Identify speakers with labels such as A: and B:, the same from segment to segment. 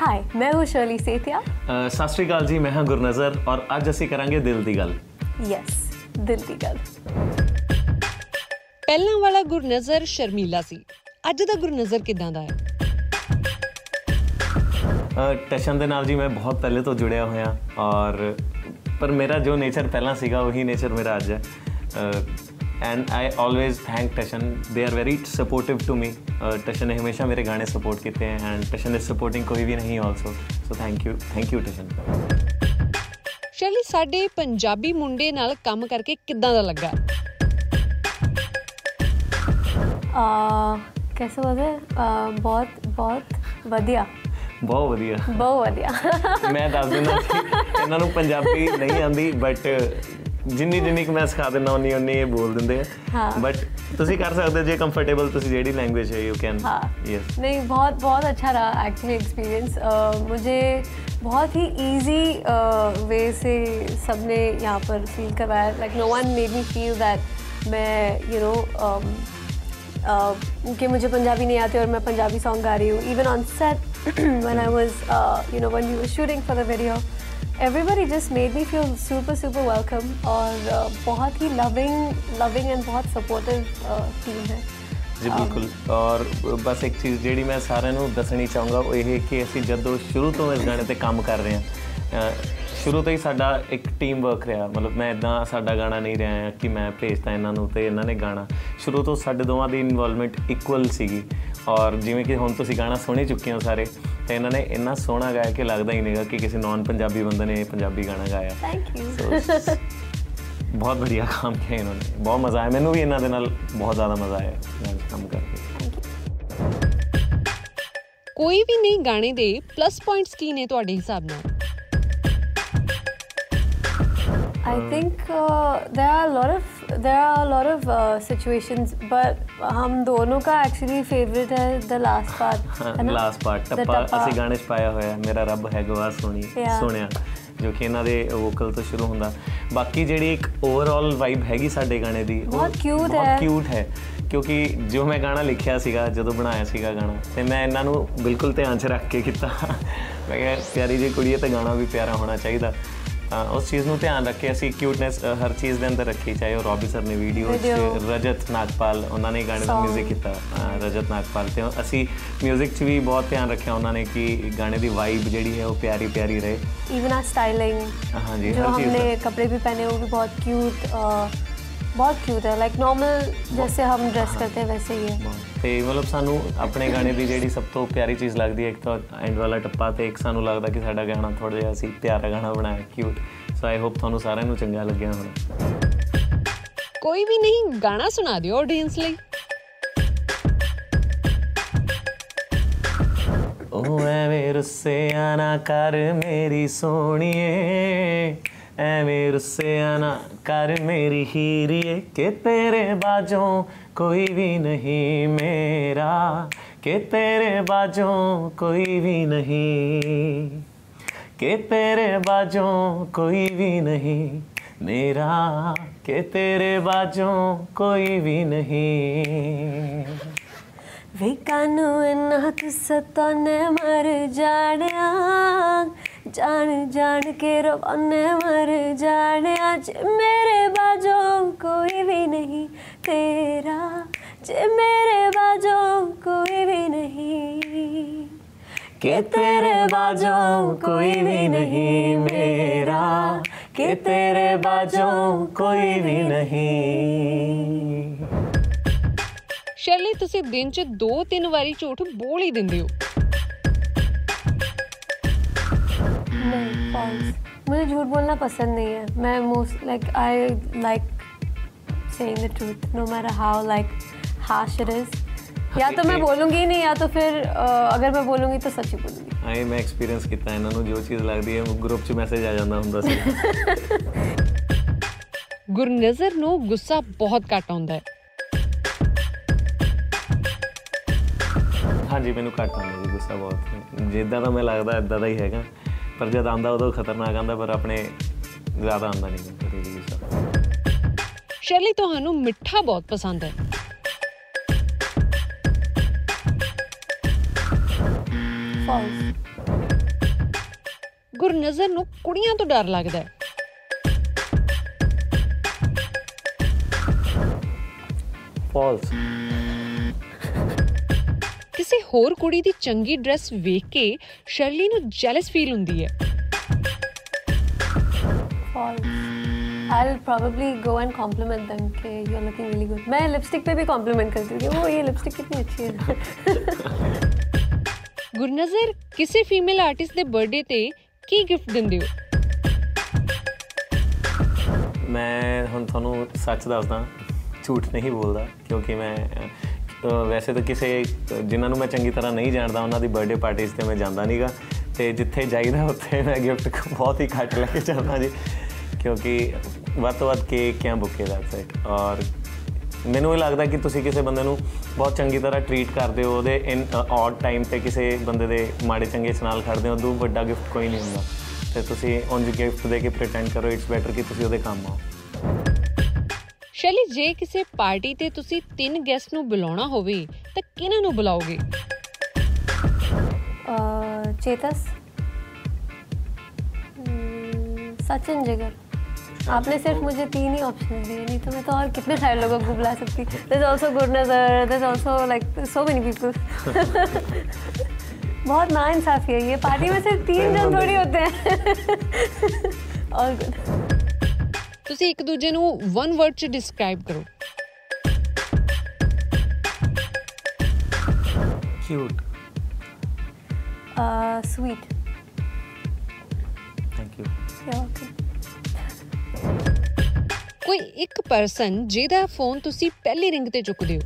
A: High ਮੈਂ ਹੂੰ Shirley Setia
B: ਅ, ਸਤਿ ਸ਼੍ਰੀ ਅਕਾਲ ਜੀ ਮੈਂ ਹਾਂ ਗੁਰਨਜ਼ਰ ਔਰ ਅੱਜ ਅਸੀਂ ਕਰਾਂਗੇ ਦਿਲ ਦੀ ਗੱਲ
A: ਯੈਸ ਦਿਲ ਦੀ ਗੱਲ
C: ਪਹਿਲਾਂ ਵਾਲਾ ਗੁਰਨਜ਼ਰ ਸ਼ਰਮੀਲਾ ਸੀ ਅੱਜ ਦਾ ਗੁਰਨਜ਼ਰ ਕਿਦਾਂ ਦਾ ਹੈ
B: ਅ, ਟਸ਼ਨ ਦੇ ਨਾਲ ਜੀ ਮੈਂ ਬਹੁਤ ਪਹਿਲੇ ਤੋਂ ਜੁੜਿਆ ਹੋਇਆ ਔਰ ਪਰ ਮੇਰਾ ਜੋ ਨੇਚਰ ਪਹਿਲਾਂ ਸੀਗਾ ਉਹੀ ਨੇਚਰ ਮੇਰਾ ਅੱਜ ਹੈ And I always thank Tashan they are very supportive to me Tashan ਨੇ ਹਮੇਸ਼ਾ ਮੇਰੇ ਗਾਣੇ ਸਪੋਰਟ ਕੀਤੇ ਹੈ ਐਂਡ ਟਸ਼ਨ ਇਜ਼ ਸਪੋਰਟਿੰਗ ਕੋਈ ਵੀ ਨਹੀਂ also so thank you thank you Tashan
C: Shirley ਸਾਡੇ ਪੰਜਾਬੀ ਮੁੰਡੇ ਨਾਲ ਕੰਮ ਕਰਕੇ ਕਿਦਾਂ ਦਾ ਲੱਗਾ
A: ਆ कैसे बोलते हैं? अ, बहुत बहुत ਵਧੀਆ
B: ਬਹੁਤ ਵਧੀਆ
A: ਬਹੁਤ ਵਧੀਆ
B: ਮੈਂ ਦੱਸ ਦਿੰਦਾ ਕਿ ਇਹਨਾਂ ਨੂੰ ਪੰਜਾਬੀ ਨਹੀਂ ਆਂਦੀ ਬਟ ਜਿੰਨੀ ਜਿੰਨੀ ਕੁ ਮੈਂ ਸਿਖਾ ਦਿੰਦਾ ਉਨੀ ਉਨੀ ਇਹ ਬੋਲ ਦਿੰਦੇ ਆ
A: ਹਾਂ।
B: ਬਟ ਤੁਸੀਂ ਕਰ ਸਕਦੇ ਹੋ ਜੇ ਕੰਫਰਟੇਬਲ ਤੁਸੀਂ ਜਿਹੜੀ ਲੈਂਗੁਏਜ ਹੈ ਯੂ ਕੈਨ
A: हाँ
B: ਯੈਸ
A: नहीं बहुत बहुत अच्छा रहा एक्चुअली एक्सपीरियंस मुझे बहुत ही इजी वे से सबने यहाँ पर फील करवाया like no one made me feel that मैं यू नो कि मुझे पंजाबी नहीं आती और मैं पंजाबी सॉन्ग गा रही हूँ even on set when I was you know when we were shooting for the video everybody just made me feel super super welcome और uh, बहुत ही लविंग लविंग एंड बहुत सपोर्टिव टीम है
B: ਜੀ ਬਿਲਕੁਲ ਔਰ ਬਸ ਇੱਕ ਚੀਜ਼ ਜਿਹੜੀ ਮੈਂ ਸਾਰਿਆਂ ਨੂੰ ਦੱਸਣੀ ਚਾਹੂੰਗਾ ਉਹ ਇਹ ਕਿ ਅਸੀਂ ਜਦੋਂ ਸ਼ੁਰੂ ਤੋਂ ਇਸ ਗਾਣੇ ਤੇ ਕੰਮ ਕਰ ਰਹੇ ਹਾਂ ਅ, ਸ਼ੁਰੂ ਤੋਂ ਹੀ ਸਾਡਾ ਇੱਕ ਟੀਮ ਵਰਕ ਰਿਹਾ ਮਤਲਬ ਮੈਂ ਇਦਾਂ ਸਾਡਾ ਗਾਣਾ ਨਹੀਂ ਰਿਹਾ ਕਿ ਮੈਂ ਭੇਜਤਾ ਇਹਨਾਂ ਨੂੰ ਤੇ ਇਹਨਾਂ ਨੇ ਗਾਣਾ ਸ਼ੁਰੂ ਤੋਂ ਸਾਡੇ ਦੋਵਾਂ ਦੀ ਇਨਵੋਲਵਮੈਂਟ ਇਕੁਅਲ ਸੀਗੀ ਔਰ ਜਿਵੇਂ ਕਿ ਹੁਣ ਤੁਸੀਂ ਗਾਣਾ ਸੁਣੇ ਚੁੱਕੇ ਹੋ ਸਾਰੇ ਤੇ ਇਹਨਾਂ ਨੇ ਇੰਨਾ ਸੋਹਣਾ ਗਾਇਆ ਕਿ ਲੱਗਦਾ ਹੀ ਨਹੀਂਗਾ ਕਿ ਕਿਸੇ ਨਾਨ ਪੰਜਾਬੀ ਬੰਦੇ ਨੇ ਪੰਜਾਬੀ ਗਾਣਾ ਗਾਇਆ।
A: ਥੈਂਕ
B: ਯੂ ਬਹੁਤ ਵਧੀਆ ਕੰਮ ਕੀਤਾ ਇਹਨਾਂ ਨੇ। ਬਹੁਤ ਮਜ਼ਾ ਆਇਆ। ਮੈਨੂੰ ਵੀ ਇਹਨਾਂ ਦੇ ਨਾਲ ਬਹੁਤ ਜ਼ਿਆਦਾ ਮਜ਼ਾ ਆਇਆ ਕੰਮ ਕਰਕੇ।
C: ਕੋਈ ਵੀ ਨਹੀਂ ਗਾਣੇ ਦੇ ਪਲੱਸ ਪੁਆਇੰਟਸ ਕੀ ਨੇ ਤੁਹਾਡੇ ਹਿਸਾਬ ਨਾਲ?
A: I think uh, there are a lot of there are a lot of uh, situations, but हम दोनों का actually favorite है the last part. है ना?
B: ਲਾਸਟ ਪਾਰਟ
A: The
B: ਟੱਪਾ
A: टप्पा।
B: ਅਸੀਂ ਗਾਣੇ 'ਚ ਪਾਇਆ ਹੋਇਆ ਮੇਰਾ ਰੱਬ ਹੈ ਗਵਾ ਸੋਣੀ
A: Yeah.
B: ਸੋਹਣਿਆ ਜੋ ਕਿ ਇਹਨਾਂ ਦੇ ਵੋਕਲ ਤੋਂ ਸ਼ੁਰੂ ਹੁੰਦਾ ਬਾਕੀ ਜਿਹੜੀ ਇੱਕ ਓਵਰਆਲ ਵਾਈਬ ਹੈਗੀ ਸਾਡੇ ਗਾਣੇ ਦੀ ਉਹ
A: ਬਹੁਤ cute
B: ਬਹੁਤ
A: ਹੈ।
B: ਕਿਊਟ ਹੈ ਕਿਉਂਕਿ ਜੋ ਮੈਂ ਗਾਣਾ ਲਿਖਿਆ ਸੀਗਾ ਜਦੋਂ ਬਣਾਇਆ ਸੀਗਾ ਗਾਣਾ ਤੇ ਮੈਂ ਇਹਨਾਂ ਨੂੰ ਬਿਲਕੁਲ ਧਿਆਨ 'ਚ ਰੱਖ ਕੇ ਕੀਤਾ ਮੈਂ ਕਿਹਾ ਪਿਆਰੀ ਜਿਹੀ ਕੁੜੀ ਹੈ ਤੇ ਗਾਣਾ ਵੀ ਪਿਆਰਾ ਹੋਣਾ ਚਾਹੀਦਾ ਤਾਂ ਉਸ ਚੀਜ਼ ਨੂੰ ਧਿਆਨ ਰੱਖੇ ਅਸੀਂ ਕਿਊਟਨੈਸ ਹਰ ਚੀਜ਼ ਦੇ ਅੰਦਰ ਰੱਖੀ ਚਾਹੇ ਉਹ ਰੌਬੀ ਸਰ ਨੇ ਵੀਡੀਓ ਰਜਤ ਨਾਗਪਾਲ ਉਹਨਾਂ ਨੇ ਗਾਣੇ ਦਾ 뮤직 ਕੀਤਾ ਰਜਤ ਨਾਗਪਾਲ ਤੇ। ਅਸੀਂ 뮤직 'ਚ ਵੀ ਬਹੁਤ ਧਿਆਨ ਰੱਖਿਆ ਉਹਨਾਂ ਨੇ ਕਿ ਗਾਣੇ ਦੀ ਵਾਈਬ ਜਿਹੜੀ ਹੈ ਉਹ ਪਿਆਰੀ ਪਿਆਰੀ ਰਹੇ। ਇਵਨ ਆ
A: ਸਟਾਈਲਿੰਗ
B: ਹਾਂਜੀ ਹਰ
A: ਚੀਜ਼
B: ਜੋ
A: ਹਮਨੇ ਕੱਪੜੇ ਵੀ ਪਹਿਨੇ ਉਹ ਵੀ ਬਹੁਤ ਕਿਊਟ ਬਹੁਤ ਕਿਊਟ ਹੈ ਲਾਈਕ ਨਾਰਮਲ ਜੈਸੇ ਹਮ ਡਰੈਸ ਕਰते हैं वैसे ही है
B: ਤੇ ਮਤਲਬ ਸਾਨੂੰ ਆਪਣੇ ਗਾਣੇ ਦੀ ਜਿਹੜੀ ਸਭ ਤੋਂ ਪਿਆਰੀ ਚੀਜ਼ ਲੱਗਦੀ ਹੈ ਇੱਕ ਤਾਂ ਐਂਡ ਵਾਲਾ ਟੱਪਾ ਤੇ ਇੱਕ ਸਾਨੂੰ ਲੱਗਦਾ ਕਿ ਸਾਡਾ ਗਾਣਾ ਥੋੜਾ ਜਿਹਾ ਅਸੀਂ ਪਿਆਰਾ ਗਾਣਾ ਬਣਾਇਆ ਕਿਊਟ ਸੋ ਆਈ ਹੋਪ ਤੁਹਾਨੂੰ ਸਾਰਿਆਂ ਨੂੰ ਚੰਗਾ ਲੱਗਿਆ ਹੋਣਾ
C: ਕੋਈ ਵੀ ਨਹੀਂ ਗਾਣਾ ਸੁਣਾ ਦਿਓ ਆਡੀਅנס ਲਈ
B: ਓ ਐਵੇਂ ਰੁੱਸਿਆ ਨਾ ਕਰ ਮੇਰੀ ਸੋਹਣੀਏ मेर से आना कर मेरी हीरिए के तेरे बाजों, कोई भी नहीं मेरा। के तेरे बाजों, कोई भी नहीं। के तेरे बाजों, कोई भी नहीं मेरा। के तेरे बाजों, कोई भी नहीं।
A: वे कानून हक सतों ने मर जाड़िया ਜਾਣ ਜਾਣ ਕੇ ਰਵਾਨੇ ਮਰ ਜਾਣਿਆ ਜੇ ਮੇਰੇ ਬਾਝੋਂ ਕੋਈ ਵੀ ਨਹੀਂ ਤੇਰਾ ਜੇ ਮੇਰੇ ਬਾਝੋਂ ਕੋਈ ਵੀ ਨਹੀਂ
B: ਕਿ ਤੇਰੇ ਬਾਝੋਂ ਕੋਈ ਵੀ ਨਹੀਂ ਮੇਰਾ ਕਿ ਤੇਰੇ ਬਾਝੋਂ ਕੋਈ ਵੀ ਨਹੀਂ
C: ਸ਼ਰਲੀ ਤੁਸੀਂ ਦਿਨ 'ਚ 2-3 ਵਾਰੀ ਝੂਠ ਬੋਲ ਹੀ ਦਿੰਦੇ ਹੋ
A: नहीं फॉल्स मुझे झूठ बोलना पसंद नहीं है मैं most like I like saying the truth no matter how like harsh it is या तो मैं बोलूंगी ही नहीं या तो फिर अ, अगर मैं बोलूंगी तो सच ही बोलूंगी
B: ਆਏ ਮੈਂ ਐਕਸਪੀਰੀਅੰਸ ਕੀਤਾ ਇਹਨਾਂ ਨੂੰ ਜੋ ਚੀਜ਼ ਲੱਗਦੀ ਹੈ ਗਰੁੱਪ 'ਚ ਮੈਸੇਜ ਆ ਜਾਂਦਾ ਹੁੰਦਾ ਸੀ
C: ਗੁਰਨਜ਼ਰ ਨੂੰ ਗੁੱਸਾ ਬਹੁਤ ਘੱਟ ਆਉਂਦਾ ਹੈ
B: ਹਾਂਜੀ ਮੈਨੂੰ ਘੱਟ ਆਉਂਦਾ ਜੀ ਗੁੱਸਾ ਬਹੁਤ ਜਿੱਦਾਂ ਦਾ ਮੈਂ ਲੱਗਦਾ ਇਦਾਂ ਦਾ ਹੀ ਹੈਗਾ ਪਰ ਜਦ ਆਂਦਾ ਉਦੋਂ ਖਤਰਨਾਕ ਆਂਦਾ ਪਰ ਆਪਣੇ ਜ਼ਿਆਦਾ ਆਂਦਾ ਨਹੀਂ ਕਦੇ ਵੀ
C: ਸ਼ਰਲੀ ਤੁਹਾਨੂੰ ਮਿੱਠਾ ਬਹੁਤ ਪਸੰਦ ਹੈ।
A: ਫਾਲਸ
C: ਗੁਰਨਜ਼ਰ ਨੂੰ ਕੁੜੀਆਂ ਤੋਂ ਡਰ ਲੱਗਦਾ ਹੈ।
B: ਫਾਲਸ
C: ਹੋਰ ਕੁੜੀ ਦੀ ਚੰਗੀ ਡਰੈਸ ਵੇਖ ਕੇ ਸ਼ਰਲੀ ਨੂੰ ਜੈਲਸ ਫੀਲ ਹੁੰਦੀ ਹੈ
A: False. I'll probably go and compliment them कि you're looking really good. मैं लिपस्टिक पे भी compliment करती हूँ कि वो ये लिपस्टिक कितनी अच्छी है
C: ਗੁਰਨਜ਼ਰ ਕਿਸੇ ਫੀਮੇਲ ਆਰਟਿਸਟ ਦੇ ਬਰਥਡੇ ਤੇ ਕੀ ਗਿਫਟ ਦਿੰਦੇ ਹੋ
B: ਮੈਂ ਹੁਣ ਤੁਹਾਨੂੰ ਸੱਚ ਦੱਸਦਾ ਝੂਠ ਨਹੀਂ ਬੋਲਦਾ ਕਿਉਂਕਿ ਮੈਂ ਅਹ, ਵੈਸੇ ਤਾਂ ਕਿਸੇ, ਜਿਨ੍ਹਾਂ ਨੂੰ ਮੈਂ ਚੰਗੀ ਤਰ੍ਹਾਂ ਨਹੀਂ ਜਾਣਦਾ, ਉਹਨਾਂ ਦੀ ਬਰਥਡੇ ਪਾਰਟੀਆਂ ਤੇ ਮੈਂ ਜਾਂਦਾ ਨਹੀਂਗਾ ਤੇ ਜਿੱਥੇ ਜਾਈਦਾ, ਉੱਥੇ ਮੈਂ ਗਿਫਟ ਬਹੁਤ ਹੀ ਘੱਟ ਲੈ ਕੇ ਜਾਂਦਾ ਜੀ। ਕਿਉਂਕਿ ਵੱਧ ਤੋਂ ਵੱਧ ਕੇਕ ਜਾਂ ਬੁਕੇ ਦੈਟਸ ਇਟ ਔਰ ਮੈਨੂੰ ਇਹ ਲੱਗਦਾ ਕਿ ਤੁਸੀਂ ਕਿਸੇ ਬੰਦੇ ਨੂੰ ਬਹੁਤ ਚੰਗੀ ਤਰ੍ਹਾਂ ਟਰੀਟ ਕਰਦੇ ਹੋ, ਉਹਦੇ ਇਨ ਔਡ ਟਾਈਮ ਤੇ ਕਿਸੇ ਬੰਦੇ ਦੇ ਮਾੜੇ ਚੰਗੇ ਚ ਨਾਲ ਖੜਦੇ ਹੋ ਉਦੋਂ ਵੱਡਾ ਗਿਫਟ ਕੋਈ ਨਹੀਂ ਹੁੰਦਾ। ਤੇ ਤੁਸੀਂ ਉਂਝ ਗਿਫਟ ਦੇ ਕੇ ਪ੍ਰੀਟੈਂਡ ਕਰੋ ਇਟਸ ਬੈਟਰ ਕਿ ਤੁਸੀਂ ਉਹਦੇ ਕੰਮ ਆਓ।
C: ਸ਼ੈਲੀ ਜੇ ਕਿਸੇ ਪਾਰਟੀ ਤੇ ਤੁਸੀਂ ਤਿੰਨ ਗੈਸਟ ਨੂੰ ਬੁਲਾਉਣਾ ਹੋਵੇ ਤਾਂ ਕਿਹਨਾਂ ਨੂੰ ਬੁਲਾਓਗੇ
A: uh, चेतस Hmm, सचिन जिगर आपने सिर्फ मुझे तीन ही ऑप्शन दिए नहीं तो मैं तो और कितने सारे लोगों को बुला सकती this also Gurnazar this also like so many people बहुत ना इंसाफी है ये पार्टी में सिर्फ तीन जन थोड़ी होते हैं और गुड
C: ਤੁਸੀਂ ਇੱਕ ਦੂਜੇ ਨੂੰ ਵਨ ਵਰਡ 'ਚ ਡਿਸਕ੍ਰਾਈਬ ਕਰੋ
B: cute
A: uh sweet
B: thank you
A: yeah okay
C: ਕੋਈ ਇੱਕ ਪਰਸਨ ਜਿਹਦਾ ਫੋਨ ਤੁਸੀਂ ਪਹਿਲੀ ਰਿੰਗ ਤੇ ਚੁੱਕਦੇ ਹੋ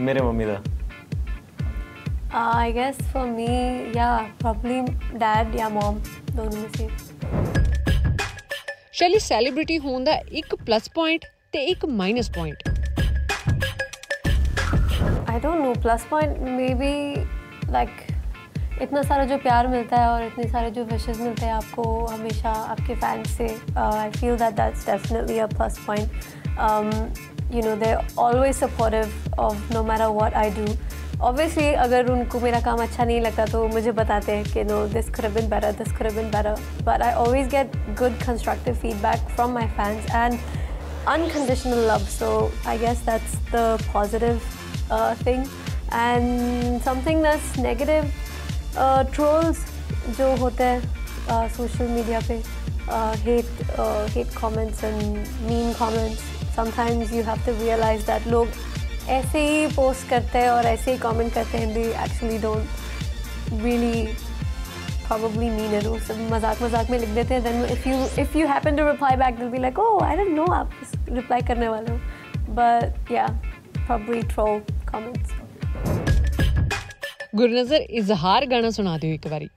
B: ਮੇਰੇ ਮੰਮੀ ਦਾ
A: ਆਈ ਗੈਸ ਫॉर ਮੀ ਯਾ ਪ੍ਰੋਬਬਲੀ ਡੈਡ ਜਾਂ ਮਮ ਦੋਨੋਂ ਵਿੱਚ में से
C: ਸ਼ੈਲੀ ਸੈਲੀਬ੍ਰਿਟੀ ਹੋਣ ਦਾ ਇੱਕ ਪਲੱਸ ਪੁਆਇੰਟ ਤੇ ਇੱਕ minus point
A: I don't know plus point maybe like इतना सारा जो प्यार मिलता है और इतने सारे जो विशेस मिलते हैं आपको हमेशा आपके फैंस से I feel that that's definitely a plus point you know they always supportive of no matter what I do obviously अगर उनको मेरा काम अच्छा नहीं लगता तो मुझे बताते हैं कि नो दिस दिसन बारा दिस खरबिन बारा but I always get good constructive feedback from my fans and unconditional love so I guess that's the positive thing and something that's negative trolls जो होते हैं सोशल मीडिया पे hate hate comments and mean comments sometimes you have to realise that लोग ऐसे ही post करते हैं और ऐसे ही कमेंट करते हैं they actually don't really probably mean it उस मज़ाक मज़ाक में लिख देते हैं then if you if you happen to reply back they'll be like oh I don't know आप reply करने वाले हो but yeah probably troll comments
C: Gurnazar इजहार
B: गाना सुना दियो एक बारी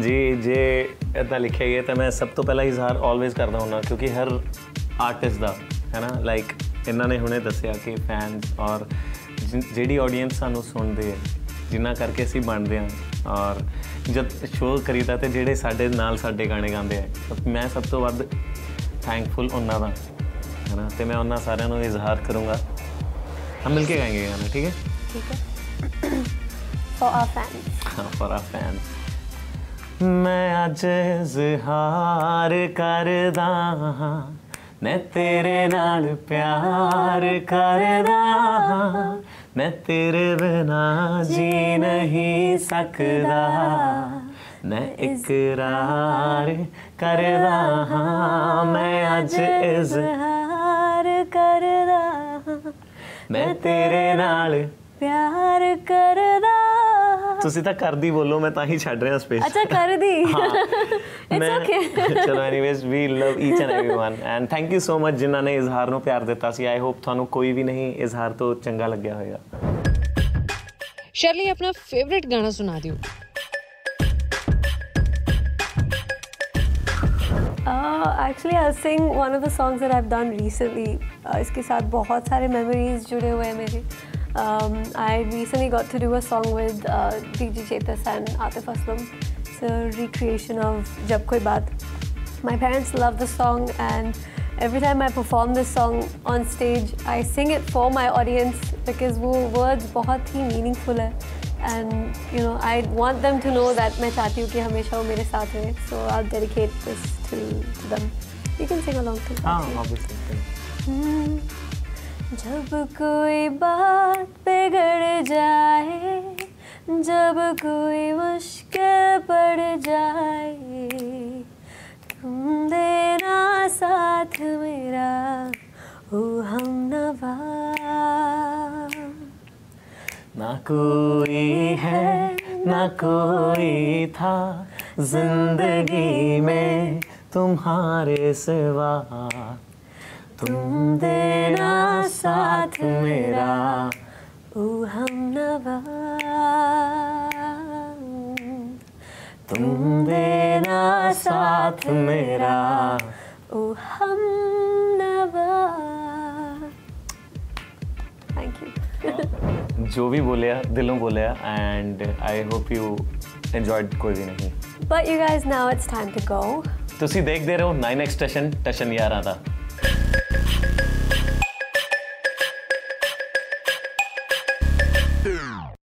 B: जी जे इतना लिखे गए तो मैं सब तो पहला इजहार ऑलवेज करता हूँ क्योंकि हर आर्टिस्ट का है ना? लाइक इन्होंने हमने दसिया कि फ़ैन और जी ऑडियंस सू सुन है जिन्ना करके असी बनते हैं और जब शो करीदा तो जोड़े साढ़े नाल साढ़े गाने गाँवे है तो मैं सब तो वह थैंकफुल उन्होंने है ना? तो मैं उन्होंने सारे इजहार करूँगा। हम मिलके गाएँगे गाने ठीक है?
A: ठीक है। For our fans.
B: हाँ, for our fans. मैं अज इजहार कर मैं तेरे नाल प्यार कर मैं तेरे बिना जी नहीं सकता मैं इकरार करदा हाँ मैं अज
A: हार कर
B: मैं तेरे नाल
A: प्यार करदा
B: ਤੁਸੀਂ ਤਾਂ ਕਰਦੀ ਬੋਲੋ ਮੈਂ ਤਾਂ ਹੀ ਛੱਡ ਰਿਹਾ ਸਪੇਸ
A: अच्छा कर दी
B: ਮੈਂ
A: इट्स ओके
B: ਚਲੋ anyways we love each and everyone and thank you so much ਜਿਨ੍ਹਾਂ ਨੇ ਇਜ਼ਹਾਰ ਨੂੰ ਪਿਆਰ ਦਿੱਤਾ ਸੀ ਆਈ ਹੋਪ ਤੁਹਾਨੂੰ ਕੋਈ ਵੀ ਨਹੀਂ ਇਜ਼ਹਾਰ ਤੋਂ ਚੰਗਾ ਲੱਗਿਆ ਹੋਵੇਗਾ
C: ਸ਼ਰਲੀ ਆਪਣਾ ਫੇਵਰਿਟ ਗਾਣਾ ਸੁਣਾ ਦਿਓ
A: Uh, actually, I'll sing one of the songs that I've done recently. Uh, इसके साथ बहुत सारे memories जुड़े हुए हैं मेरे. Um, I recently got to do a song with uh, DJ Chetas and Atif Aslam. It's a recreation of Jab Koi Baat. My parents love the song and every time I perform this song on stage, I sing it for my audience because वो words बहुत ही meaningful है. And you know, I want them to know that मैं चाहती हूँ कि हमेशा वो मेरे साथ रहे. So I'll dedicate this to, to them. You can sing along too.
B: हाँ
A: actually.
B: Obviously
A: hmm, जब कोई बात बिगड़ जाए, जब कोई मुश्किल पड़ जाए, तुम देना साथ मेरा, ओ हम नवा।
B: ना कोई है, ना कोई था ज़िंदगी में तुम्हारे सिवा। तुम देना साथ मेरा
A: ओ हम नवा
B: तुम देना साथ मेरा
A: ओ हम नवा थैंक यू
B: ਜੋ ਵੀ ਬੋਲਿਆ ਦਿਲੋਂ ਬੋਲਿਆ and I hope you enjoyed ਕੋਈ ਵੀ ਨਹੀਂ
A: But you guys, now it's time to go.
B: ਤੁਸੀਂ ਦੇਖਦੇ ਰਹੋ 9x ਸਟੇਸ਼ਨ ਟਸ਼ਨ 11 ਦਾ